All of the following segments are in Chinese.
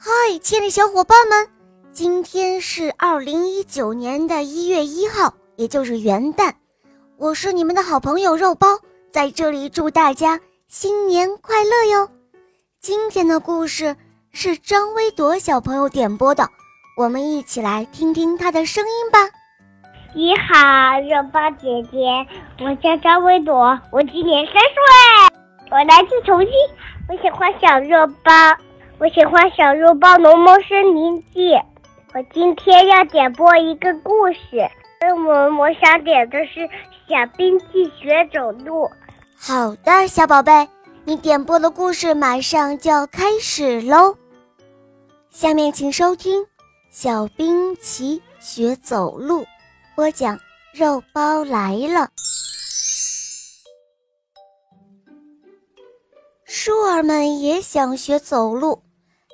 嗨，亲爱的小伙伴们，今天是二零一九年的一月一号，也就是元旦。我是你们的好朋友肉包，在这里祝大家新年快乐哟。今天的故事是张薇朵小朋友点播的，我们一起来听听她的声音吧。你好，肉包姐姐，我叫张薇朵，我今年三岁，我来自重庆，我喜欢小肉包，我喜欢《小肉包农猫森林记》。我今天要点播一个故事，那我我想点的是《小冰器学走路》。好的，小宝贝，你点播的故事马上就要开始喽。下面请收听《小冰奇学走路》。播讲肉包来了，树儿们也想学走路，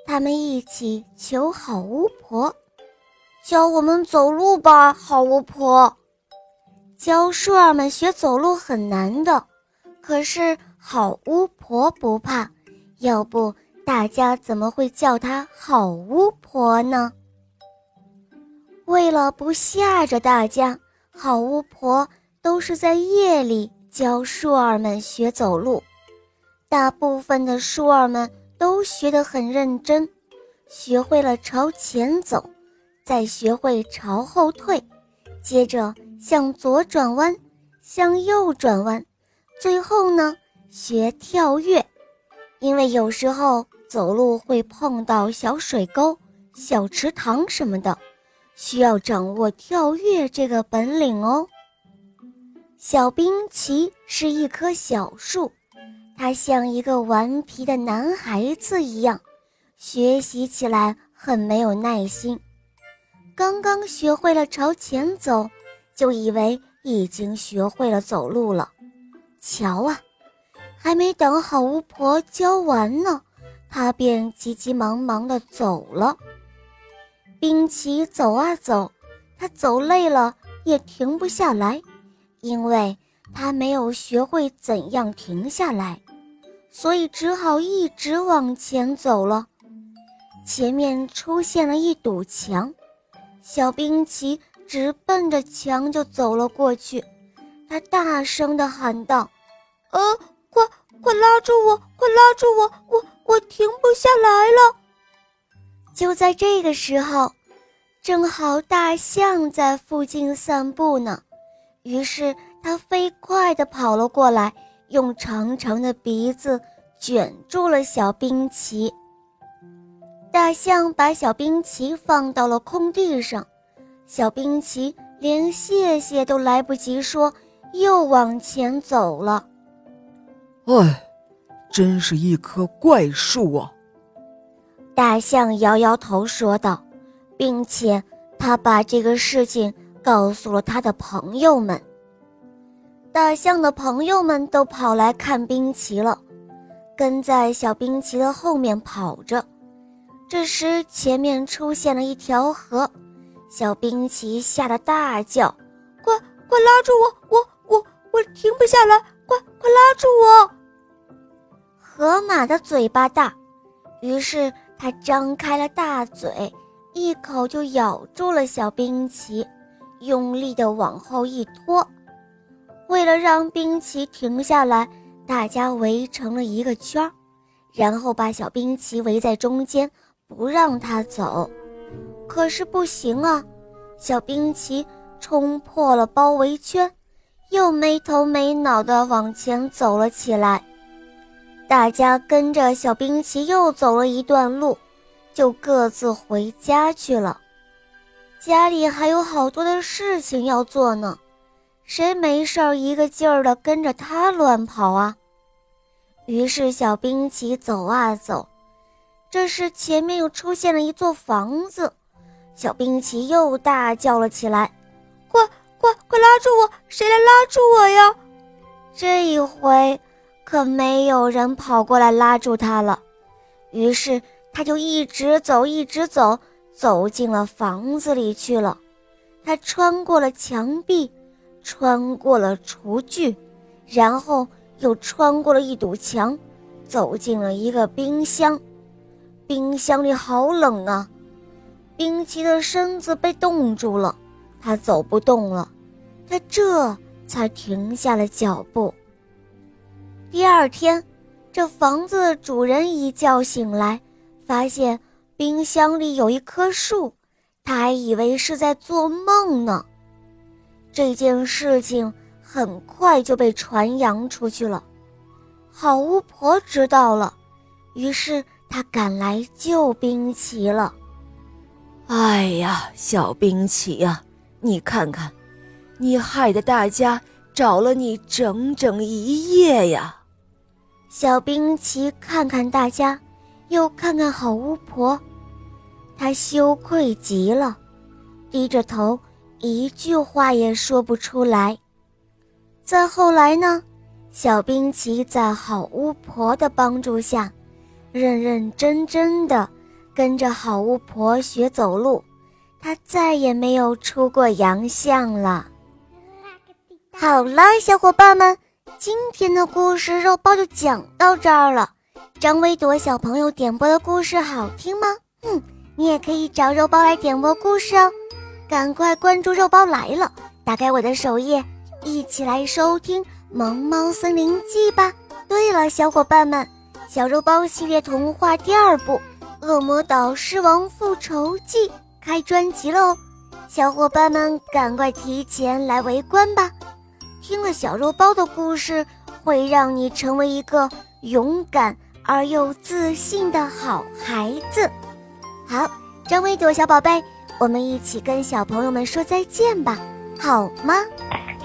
他们一起求好巫婆，教我们走路吧，好巫婆。教树儿们学走路很难的，可是好巫婆不怕，要不大家怎么会叫她好巫婆呢？为了不吓着大家，好巫婆都是在夜里教树儿们学走路。大部分的树儿们都学得很认真，学会了朝前走，再学会朝后退，接着向左转弯，向右转弯，最后呢，学跳跃。因为有时候走路会碰到小水沟、小池塘什么的。需要掌握跳跃这个本领哦。小冰奇是一棵小树，他像一个顽皮的男孩子一样，学习起来很没有耐心。刚刚学会了朝前走，就以为已经学会了走路了。瞧啊，还没等好巫婆教完呢，他便急急忙忙地走了。冰奇走啊走，他走累了也停不下来，因为他没有学会怎样停下来，所以只好一直往前走了。前面出现了一堵墙，小冰奇直奔着墙就走了过去。他大声地喊道：“呃，快快拉住我，快拉住我，我我停不下来了。”就在这个时候，正好大象在附近散步呢，于是它飞快地跑了过来，用长长的鼻子卷住了小冰奇。大象把小冰奇放到了空地上，小冰奇连谢谢都来不及说，又往前走了。哎，真是一棵怪树啊！大象摇摇头说道，并且他把这个事情告诉了他的朋友们。大象的朋友们都跑来看冰奇了，跟在小冰奇的后面跑着。这时，前面出现了一条河，小冰奇吓得大叫：“快快拉住我！我我我停不下来！快快拉住我！”河马的嘴巴大，于是。他张开了大嘴，一口就咬住了小冰奇，用力地往后一拖。为了让冰奇停下来，大家围成了一个圈儿，然后把小冰奇围在中间，不让他走。可是不行啊，小冰奇冲破了包围圈，又没头没脑地往前走了起来。大家跟着小冰奇又走了一段路，就各自回家去了。家里还有好多的事情要做呢，谁没事儿一个劲儿的跟着他乱跑啊？于是小冰奇走啊走，这时前面又出现了一座房子，小冰奇又大叫了起来：“快快快拉住我！谁来拉住我呀？”这一回。可没有人跑过来拉住他了，于是他就一直走，一直走，走进了房子里去了。他穿过了墙壁，穿过了厨具，然后又穿过了一堵墙，走进了一个冰箱。冰箱里好冷啊！冰淇的身子被冻住了，他走不动了，他这才停下了脚步。第二天，这房子的主人一觉醒来，发现冰箱里有一棵树，他还以为是在做梦呢。这件事情很快就被传扬出去了，好巫婆知道了，于是她赶来救冰淇了。哎呀，小冰淇呀，你看看，你害得大家找了你整整一夜呀！小冰淇看看大家，又看看好巫婆，她羞愧极了，低着头，一句话也说不出来。再后来呢，小冰淇在好巫婆的帮助下，认认真真的。跟着好巫婆学走路，她再也没有出过洋相了。好了，小伙伴们，今天的故事肉包就讲到这儿了。张维朵小朋友点播的故事好听吗？嗯，你也可以找肉包来点播故事哦。赶快关注肉包来了，打开我的首页，一起来收听《萌猫森林记》吧。对了，小伙伴们，小肉包系列童话第二部。《恶魔岛狮王复仇记》开专辑喽，小伙伴们赶快提前来围观吧！听了小肉包的故事，会让你成为一个勇敢而又自信的好孩子。好，张维朵小宝贝，我们一起跟小朋友们说再见吧，好吗？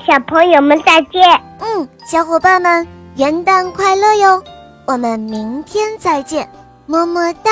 小朋友们再见。嗯，小伙伴们元旦快乐哟！我们明天再见，么么哒。